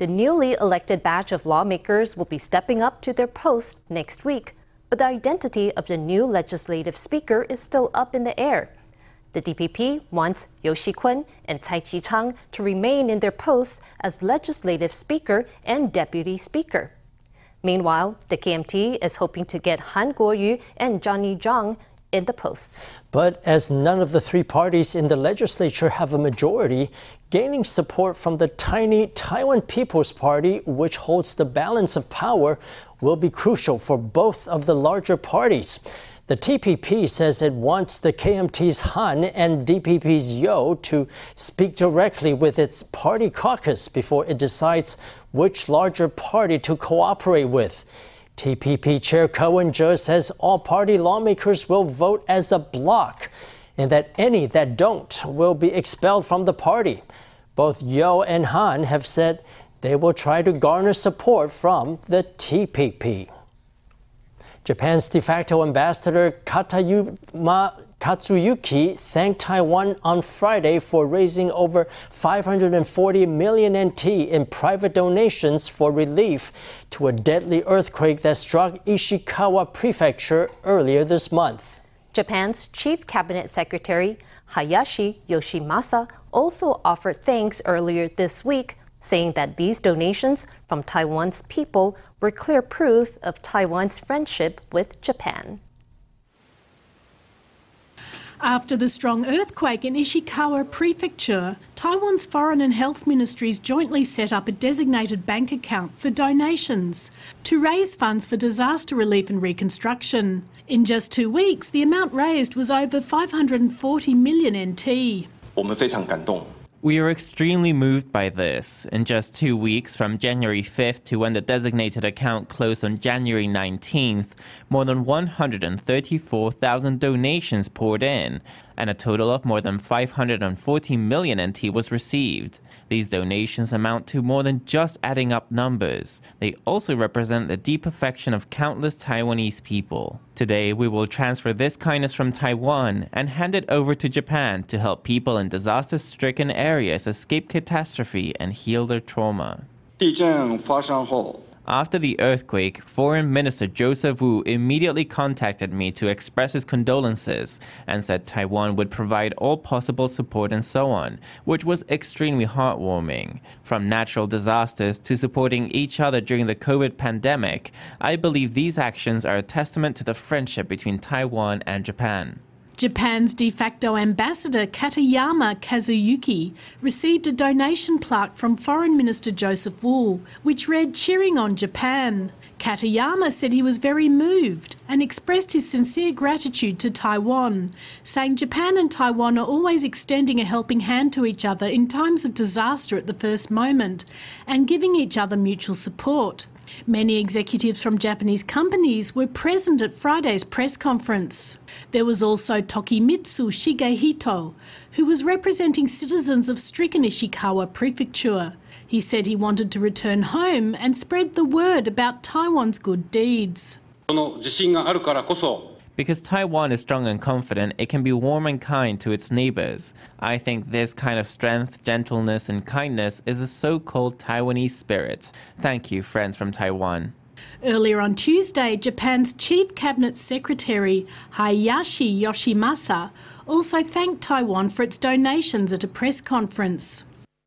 The newly elected batch of lawmakers will be stepping up to their posts next week, but the identity of the new legislative speaker is still up in the air. The DPP wants You Si-kun and Tsai Chi-chang to remain in their posts as legislative speaker and deputy speaker. Meanwhile, the KMT is hoping to get Han Kuo-yu and Johnny Chiang in the posts. But as none of the three parties in the legislature have a majority, gaining support from the tiny Taiwan People's Party, which holds the balance of power, will be crucial for both of the larger parties. The TPP says it wants the KMT's Han and DPP's You to speak directly with its party caucus before it decides which larger party to cooperate with. TPP Chair Ko Wen-je says all party lawmakers will vote as a bloc and that any that don't will be expelled from the party. Both You and Han have said they will try to garner support from the TPP. Japan's de facto ambassador Katayama Kazuyuki thanked Taiwan on Friday for raising over 540 million NT in private donations for relief to a deadly earthquake that struck Ishikawa Prefecture earlier this month. Japan's Chief Cabinet Secretary Hayashi Yoshimasa also offered thanks earlier this week saying that these donations from Taiwan's people were clear proof of Taiwan's friendship with Japan. After the strong earthquake in Ishikawa Prefecture, Taiwan's Foreign and Health Ministries jointly set up a designated bank account for donations to raise funds for disaster relief and reconstruction. In just two weeks, the amount raised was over 540 million NT. 我们非常感动， We are extremely moved by this. In just two weeks, from January 5th to when the designated account closed on January 19th, more than 134,000 donations poured in, and a total of more than 540 million NT was received. These donations amount to more than just adding up numbers. They also represent the deep affection of countless Taiwanese people. Today, we will transfer this kindness from Taiwan and hand it over to Japan to help people in disaster stricken areas escape catastrophe and heal their trauma. 地震发生后， after the earthquake, Foreign Minister Joseph Wu immediately contacted me to express his condolences and said Taiwan would provide all possible support and so on, which was extremely heartwarming. From natural disasters to supporting each other during the COVID pandemic, I believe these actions are a testament to the friendship between Taiwan and Japan. Japan's de facto ambassador Katayama Kazuyuki received a donation plaque from Foreign Minister Joseph Wu, which read Cheering on Japan. Katayama said he was very moved and expressed his sincere gratitude to Taiwan, saying Japan and Taiwan are always extending a helping hand to each other in times of disaster at the first moment and giving each other mutual support. Many executives from Japanese companies were present at Friday's press conference. There was also Tokimitsu Shigehito, who was representing citizens of stricken Ishikawa Prefecture. He said he wanted to return home and spread the word about Taiwan's good deeds. その自信があるからこそ because Taiwan is strong and confident, it can be warm and kind to its neighbors. I think this kind of strength, gentleness, and kindness is the so called Taiwanese spirit. Thank you, friends from Taiwan. Earlier on Tuesday, Japan's Chief Cabinet Secretary Hayashi Yoshimasa also thanked Taiwan for its donations at a press conference.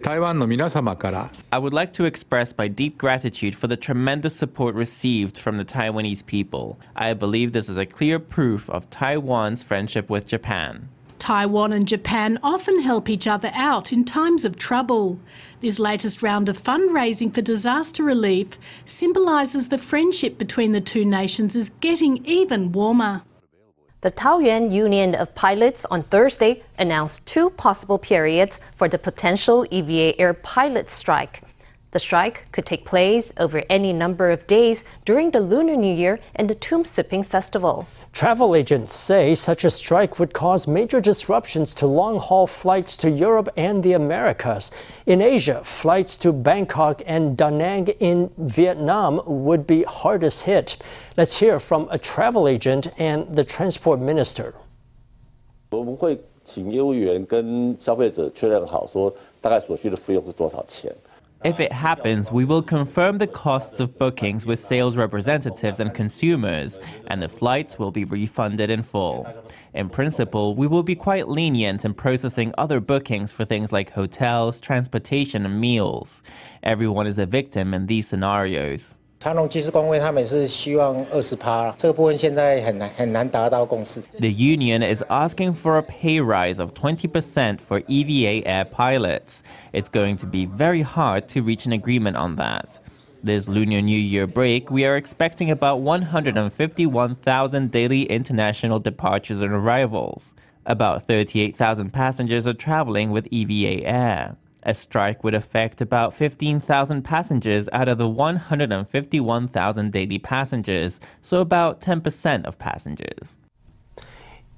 台湾の皆様から I would like to express my deep gratitude for the tremendous support received from the Taiwanese people. I believe this is a clear proof of Taiwan's friendship with Japan. Taiwan and Japan often help each other out in times of trouble. This latest round of fundraising for disaster relief symbolises the friendship between the two nations is getting even warmer. The Taoyuan Union of Pilots on Thursday announced two possible periods for the potential EVA Air pilot strike. The strike could take place over any number of days during the Lunar New Year and the Tomb Sweeping Festival. Travel agents say such a strike would cause major disruptions to long haul flights to Europe and the Americas. In Asia, flights to Bangkok and Da Nang in Vietnam would be hardest hit. Let's hear from a travel agent and the transport minister. 我们会请业务员跟消费者确认好，说大概所需的费用是多少钱。 If it happens, we will confirm the costs of bookings with sales representatives and consumers, and the flights will be refunded in full. In principle, we will be quite lenient in processing other bookings for things like hotels, transportation, and meals. Everyone is a victim in these scenarios. 长隆技师工会他们是希望二十趴，这个部分现在很难很难达到共识。The union is asking for a pay rise of 20% for EVA air pilots. It's going to be very hard to reach an agreement on that. This Lunar New Year break, we are expecting about 151,000 daily international departures and arrivals. About 38,000 passengers are traveling with EVA Air. A strike would affect about 15,000 passengers out of the 151,000 daily passengers, so about 10% of passengers.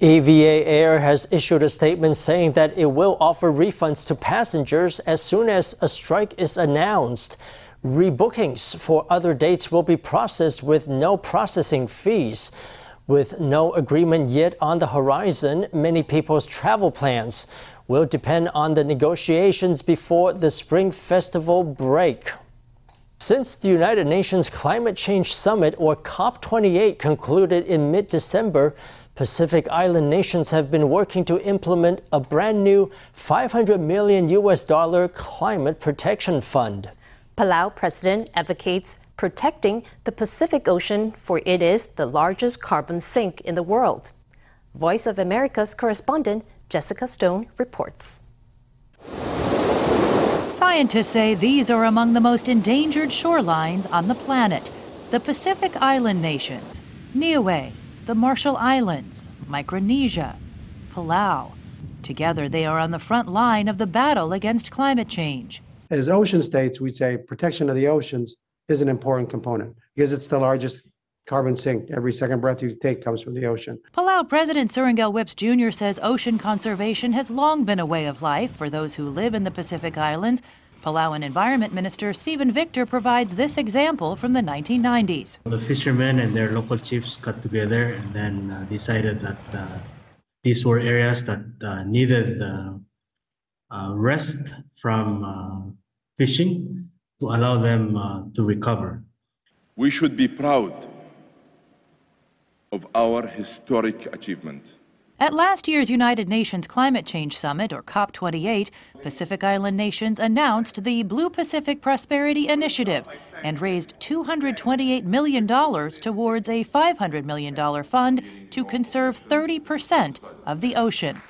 EVA Air has issued a statement saying that it will offer refunds to passengers as soon as a strike is announced. Rebookings for other dates will be processed with no processing fees. With no agreement yet on the horizon, many people's travel plans will depend on the negotiations before the Spring Festival break. Since the United Nations Climate Change Summit, or COP28, concluded in mid December, Pacific Island nations have been working to implement a brand new 500 million US dollar climate protection fund. Palau president advocates protecting the Pacific Ocean for it is the largest carbon sink in the world. Voice of America's correspondent Jessica Stone reports. Scientists say these are among the most endangered shorelines on the planet. The Pacific Island nations, Niue, the Marshall Islands, Micronesia, Palau. Together, they are on the front line of the battle against climate change. As ocean states, we say protection of the oceans is an important component because it's the largest carbon sink. Every second breath you take comes from the ocean. Palau President Surangel Whipps Jr. says ocean conservation has long been a way of life for those who live in the Pacific Islands. Palauan Environment Minister Stephen Victor provides this example from the 1990s. The fishermen and their local chiefs got together and then uh, decided that uh, these were areas that uh, needed uh, rest from uh, fishing to allow them uh, to recover. We should be proud of our historic achievement. At last year's United Nations Climate Change Summit, or COP28, Pacific Island nations announced the Blue Pacific Prosperity Initiative and raised $228 million towards a $500 million fund to conserve 30% of the ocean.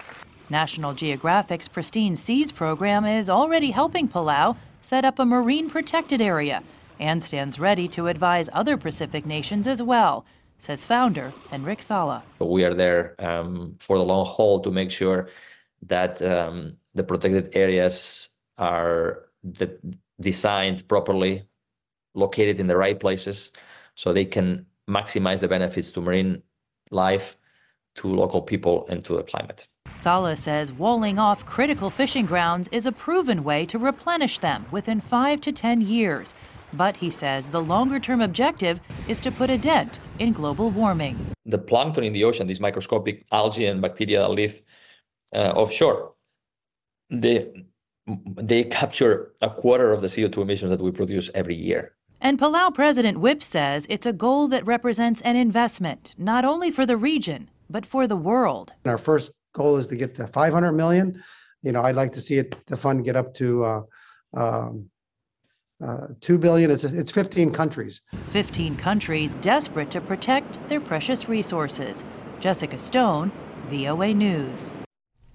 National Geographic's Pristine Seas program is already helping Palau set up a marine protected area and stands ready to advise other Pacific nations as well says founder Enric Sala. We are there um, for the long haul to make sure that um, the protected areas are de- designed properly, located in the right places, so they can maximize the benefits to marine life, to local people, and to the climate. Sala says walling off critical fishing grounds is a proven way to replenish them within five to ten years. But he says the longer term objective is to put a dent in global warming. The plankton in the ocean, these microscopic algae and bacteria that live uh, offshore, they, they capture a quarter of the CO2 emissions that we produce every year. And Palau President Whipps says it's a goal that represents an investment, not only for the region, but for the world. Our first goal is to get to 500 million. You know, I'd like to see it, the fund get up to uh, um, uh, 2 billion it's, it's 15 countries 15 countries desperate to protect their precious resources jessica stone voa news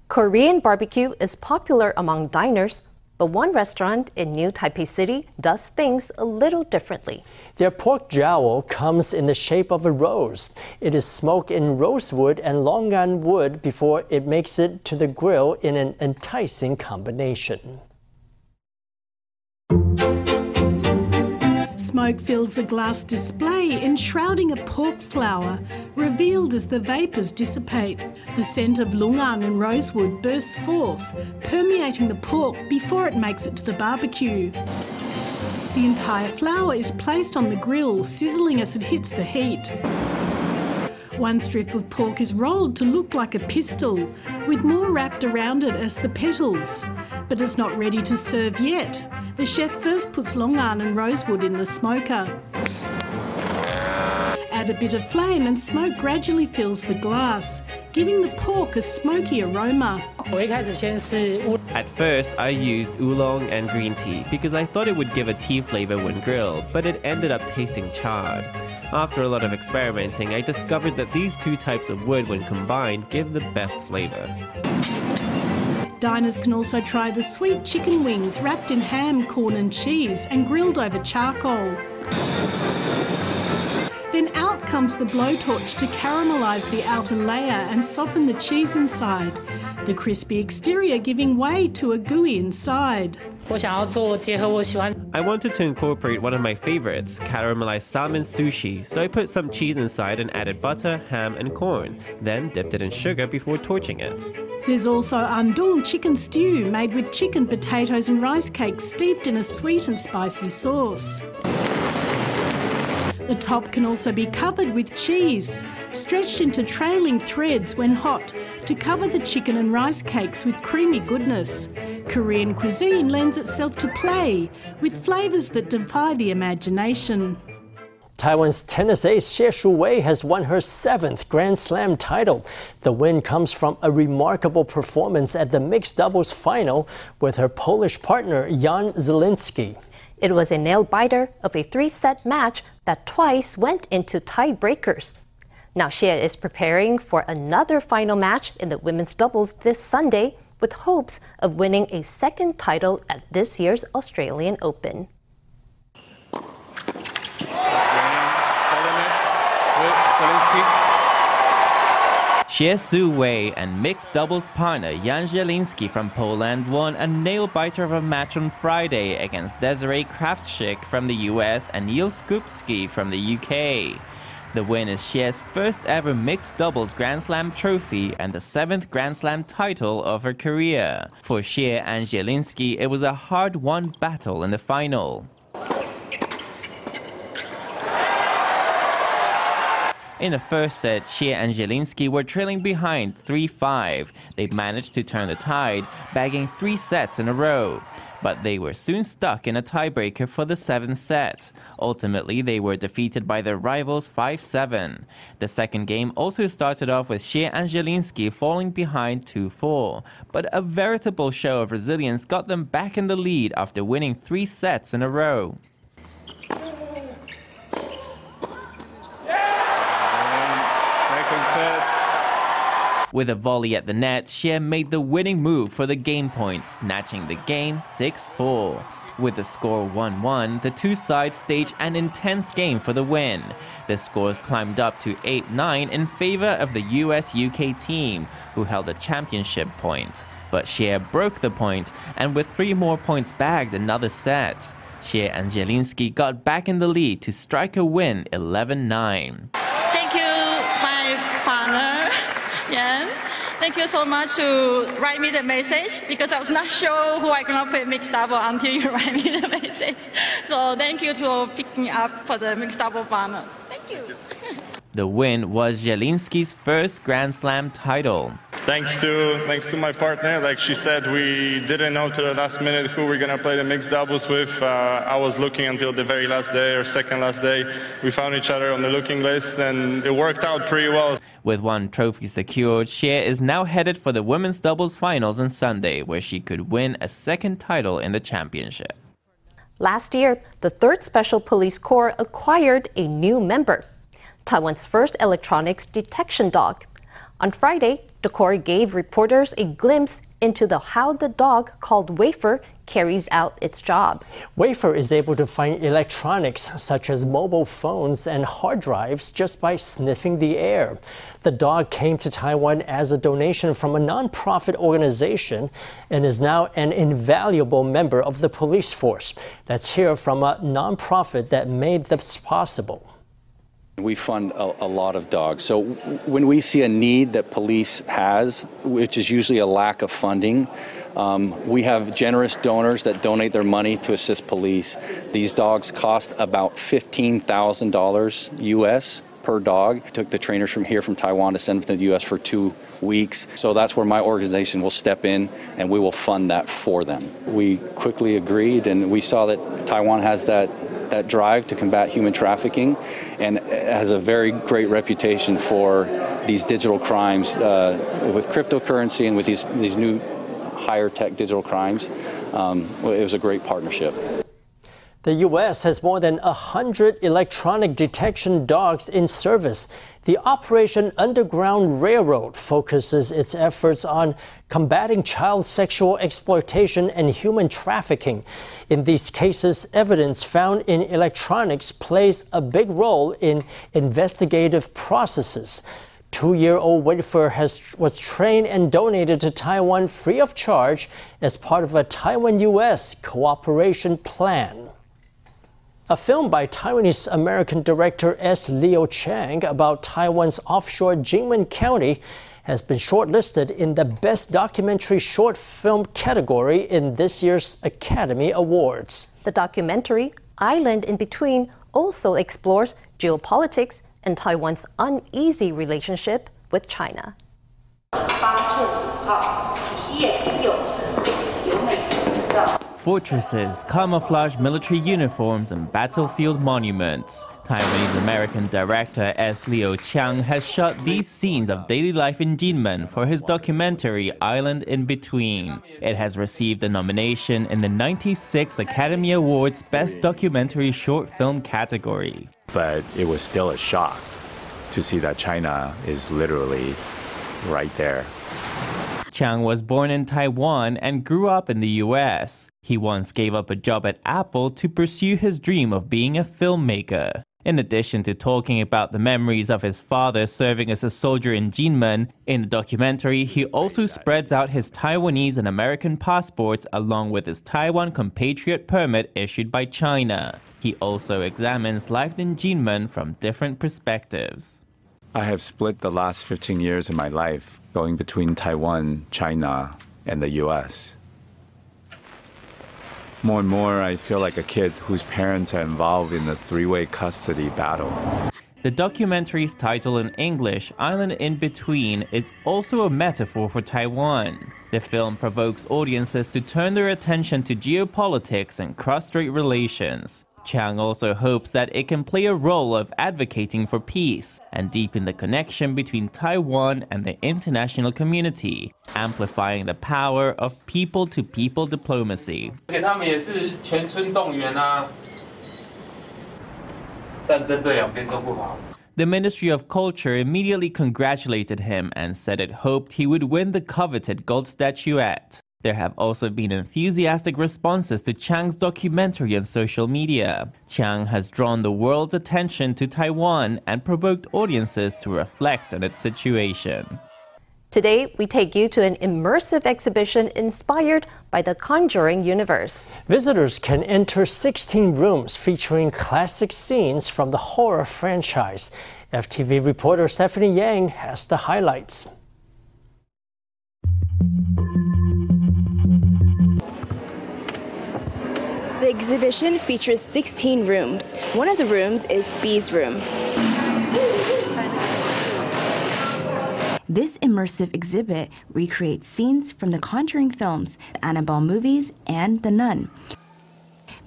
korean barbecue is popular among diners but one restaurant in New Taipei City does things a little differently. Their pork jowl comes in the shape of a rose. It is smoked in rosewood and longan wood before it makes it to the grill in an enticing combination. Smoke fills the glass display, enshrouding a pork flower, revealed as the vapours dissipate. The scent of longan and rosewood bursts forth, permeating the pork before it makes it to the barbecue. The entire flower is placed on the grill, sizzling as it hits the heat. One strip of pork is rolled to look like a pistil, with more wrapped around it as the petals. But it's not ready to serve yet. The chef first puts longan and rosewood in the smoker. Add a bit of flame and smoke gradually fills the glass, giving the pork a smoky aroma. At first, I used oolong and green tea because I thought it would give a tea flavor when grilled, but it ended up tasting charred. After a lot of experimenting, I discovered that these two types of wood, when combined, give the best flavor. Diners can also try the sweet chicken wings wrapped in ham, corn, and cheese and grilled over charcoal. Then out comes the blowtorch to caramelise the outer layer and soften the cheese inside, the crispy exterior giving way to a gooey inside. I wanted to incorporate one of my favorites, caramelized salmon sushi, so I put some cheese inside and added butter, ham, and corn, then dipped it in sugar before torching it. There's also andong chicken stew made with chicken, potatoes, and rice cakes steeped in a sweet and spicy sauce. The top can also be covered with cheese, stretched into trailing threads when hot to cover the chicken and rice cakes with creamy goodness. Korean cuisine lends itself to play with flavours that defy the imagination. Taiwan's tennis ace Xie Shuwei has won her seventh Grand Slam title. The win comes from a remarkable performance at the mixed doubles final with her Polish partner Jan Zielinski. It was a nail biter of a three set match that twice went into tiebreakers. Now Xie is preparing for another final match in the women's doubles this Sunday with hopes of winning a second title at this year's Australian Open. Xie Su Wei and mixed doubles partner Jan Zielinski from Poland won a nail-biter of a match on Friday against Desirae Krawczyk from the US and Neil Skupski from the UK. The win is Xie's first ever mixed doubles Grand Slam trophy and the seventh Grand Slam title of her career. For Xie and Zielinski, it was a hard-won battle in the final. In the first set, Xie and Zielinski were trailing behind 3-5. They managed to turn the tide, bagging three sets in a row. But they were soon stuck in a tiebreaker for the seventh set. Ultimately, they were defeated by their rivals 5-7. The second game also started off with Xie and Zielinski falling behind 2-4. But a veritable show of resilience got them back in the lead after winning three sets in a row. With a volley at the net, Xie made the winning move for the game point, snatching the game 6 4. With the score 1 1, the two sides staged an intense game for the win. The scores climbed up to 8 9 in favor of the US UK team, who held a championship point. But Xie broke the point, and with three more points bagged another set. Xie and Zielinski got back in the lead to strike a win 11 9. Thank you so much to write me the message because I was not sure who I gonna play mixed double until you write me the message. So thank you for picking up for the mixed double partner. Thank you. The win was Zielinski's first Grand Slam title. Thanks to thanks to my partner. Like she said, we didn't know to the last minute who we're gonna play the mixed doubles with. Uh, I was looking until the very last day or second last day. We found each other on the looking list, and it worked out pretty well. With one trophy secured, Xie is now headed for the women's doubles finals on Sunday, where she could win a second title in the championship. Last year, the 3rd Special Police Corps acquired a new member. Taiwan's first electronics detection dog. On Friday, the Corps gave reporters a glimpse into the how the dog called Wafer carries out its job. Wafer is able to find electronics such as mobile phones and hard drives just by sniffing the air. The dog came to Taiwan as a donation from a nonprofit organization and is now an invaluable member of the police force. Let's hear from a nonprofit that made this possible. We fund a, a, lot of dogs. So when we see a need that police has, which is usually a lack of funding, um, we have generous donors that donate their money to assist police. These dogs cost about $15,000 US per dog. Took the trainers from here from Taiwan to send them to the U.S. for two weeks. So that's where my organization will step in and we will fund that for them. We quickly agreed and we saw that Taiwan has that that drive to combat human trafficking and has a very great reputation for these digital crimes uh, with cryptocurrency and with these, these new higher tech digital crimes. Um, it was a great partnership. The U.S. has more than 100 electronic detection dogs in service. The Operation Underground Railroad focuses its efforts on combating child sexual exploitation and human trafficking. In these cases, evidence found in electronics plays a big role in investigative processes. Two year old Whitaker has, was trained and donated to Taiwan free of charge as part of a Taiwan U.S. cooperation plan. A film by Taiwanese American director S. Leo Chiang about Taiwan's offshore Jinmen County has been shortlisted in the Best Documentary Short Film category in this year's Academy Awards. The documentary, Island in Between, also explores geopolitics and Taiwan's uneasy relationship with China. Fortresses, camouflage military uniforms, and battlefield monuments. Taiwanese American director S. Leo Chiang has shot these scenes of daily life in Jinmen for his documentary Island in Between. It has received a nomination in the 96th Academy Awards Best Documentary Short Film category. But it was still a shock to see that China is literally right there. Chiang was born in Taiwan and grew up in the US. He once gave up a job at Apple to pursue his dream of being a filmmaker. In addition to talking about the memories of his father serving as a soldier in Jinmen, in the documentary, he also spreads out his Taiwanese and American passports along with his Taiwan compatriot permit issued by China. He also examines life in Jinmen from different perspectives. I have split the last 15 years of my life going between Taiwan, China, and the US. More and more, I feel like a kid whose parents are involved in the three way custody battle. The documentary's title in English, Island in Between, is also a metaphor for Taiwan. The film provokes audiences to turn their attention to geopolitics and cross strait relations. Chiang also hopes that it can play a role of advocating for peace and deepen the connection between Taiwan and the international community, amplifying the power of people to people diplomacy. The Ministry of Culture immediately congratulated him and said it hoped he would win the coveted gold statuette. There have also been enthusiastic responses to Chiang's documentary on social media. Chang has drawn the world's attention to Taiwan and provoked audiences to reflect on its situation. Today, we take you to an immersive exhibition inspired by the Conjuring universe. Visitors can enter 16 rooms featuring classic scenes from the horror franchise. FTV reporter Stephanie Yang has the highlights. The exhibition features 16 rooms. One of the rooms is Bee's room. This immersive exhibit recreates scenes from the Conjuring films, the Annabelle movies, and The Nun.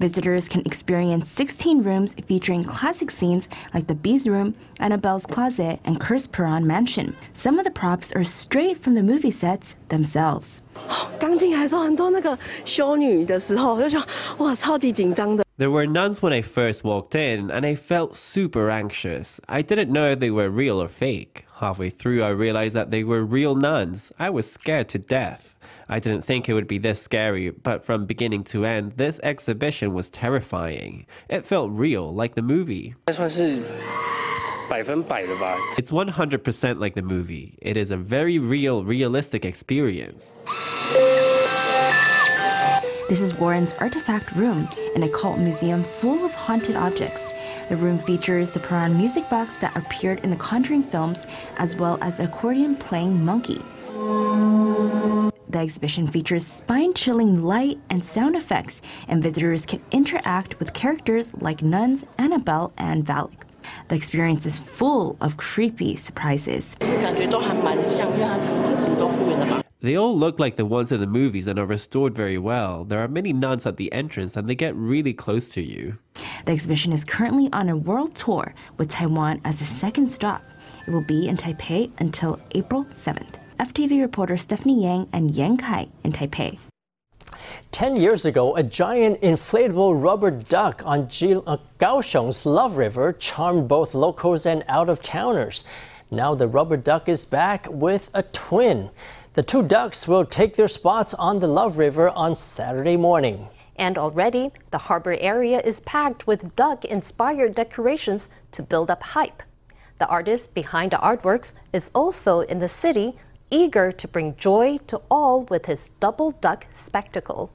Visitors can experience 16 rooms featuring classic scenes like the Bee's Room, Annabelle's Closet, and Curse Perron Mansion. Some of the props are straight from the movie sets themselves. 刚进来的时候，很多那个修女的时候，我就想，哇，超级紧张的。There were nuns when I first walked in, and I felt super anxious. I didn't know they were real or fake. Halfway through, I realized that they were real nuns. I was scared to death. I didn't think it would be this scary, but from beginning to end, this exhibition was terrifying. It felt real, like the movie. It's 100% like the movie. It is a very real, realistic experience. This is Warren's artifact room, an occult museum full of haunted objects. The room features the Perron music box that appeared in the Conjuring films, as well as the accordion playing monkey. The exhibition features spine chilling light and sound effects, and visitors can interact with characters like nuns, Annabelle, and Valak. The experience is full of creepy surprises. They all look like the ones in the movies and are restored very well. There are many nuns at the entrance and they get really close to you. The exhibition is currently on a world tour with Taiwan as the second stop. It will be in Taipei until April 7th. FTV reporter Stephanie Yang and Yang Kai in Taipei. 10 years ago, a giant inflatable rubber duck on G- uh, Kaohsiung's Love River charmed both locals and out of towners. Now the rubber duck is back with a twin. The two ducks will take their spots on the Love River on Saturday morning. And already, the harbor area is packed with duck inspired decorations to build up hype. The artist behind the artworks is also in the city, eager to bring joy to all with his double duck spectacle.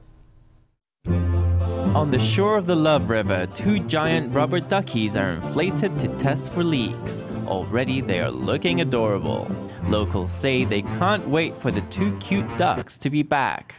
On the shore of the Love River, two giant rubber duckies are inflated to test for leaks. Already they are looking adorable. Locals say they can't wait for the two cute ducks to be back.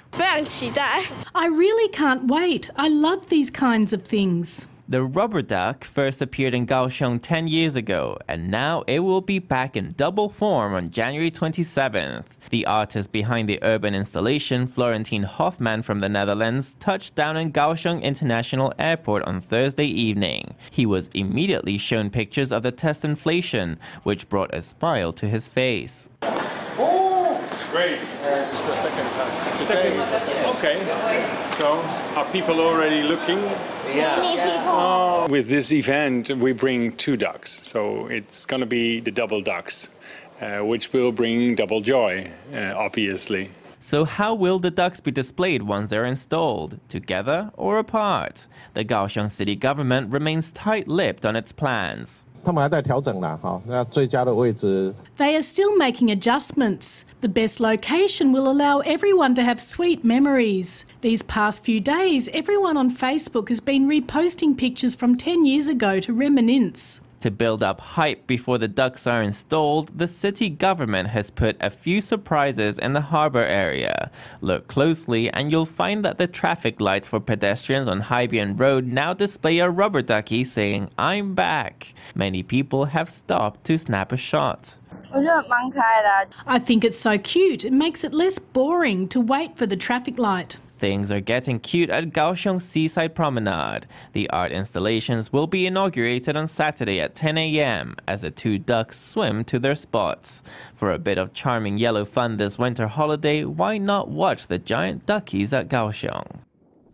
I really can't wait. I love these kinds of things. The rubber duck first appeared in Kaohsiung 10 years ago, and now it will be back in double form on January 27th. The artist behind the urban installation, Florentijn Hofman from the Netherlands, touched down in Kaohsiung International Airport on Thursday evening. He was immediately shown pictures of the test inflation, which brought a smile to his face. Great. it's the second time. Second. Okay. So, are people already looking? Yeah. Oh, with this event, we bring two ducks. So it's going to be the double ducks, uh, which will bring double joy, uh, obviously. So, how will the ducks be displayed once they're installed? Together or apart? The Kaohsiung city government remains tight lipped on its plans. They are still making adjustments. The best location will allow everyone to have sweet memories. These past few days, everyone on Facebook has been reposting pictures from 10 years ago to reminisce. To build up hype before the ducks are installed, the city government has put a few surprises in the harbor area. Look closely and you'll find that the traffic lights for pedestrians on Haibian Road now display a rubber ducky saying, I'm back. Many people have stopped to snap a shot. I think it's so cute. It makes it less boring to wait for the traffic light. Things are getting cute at Kaohsiung Seaside Promenade. The art installations will be inaugurated on Saturday at 10 a.m. as the two ducks swim to their spots. For a bit of charming yellow fun this winter holiday, why not watch the giant duckies at Kaohsiung?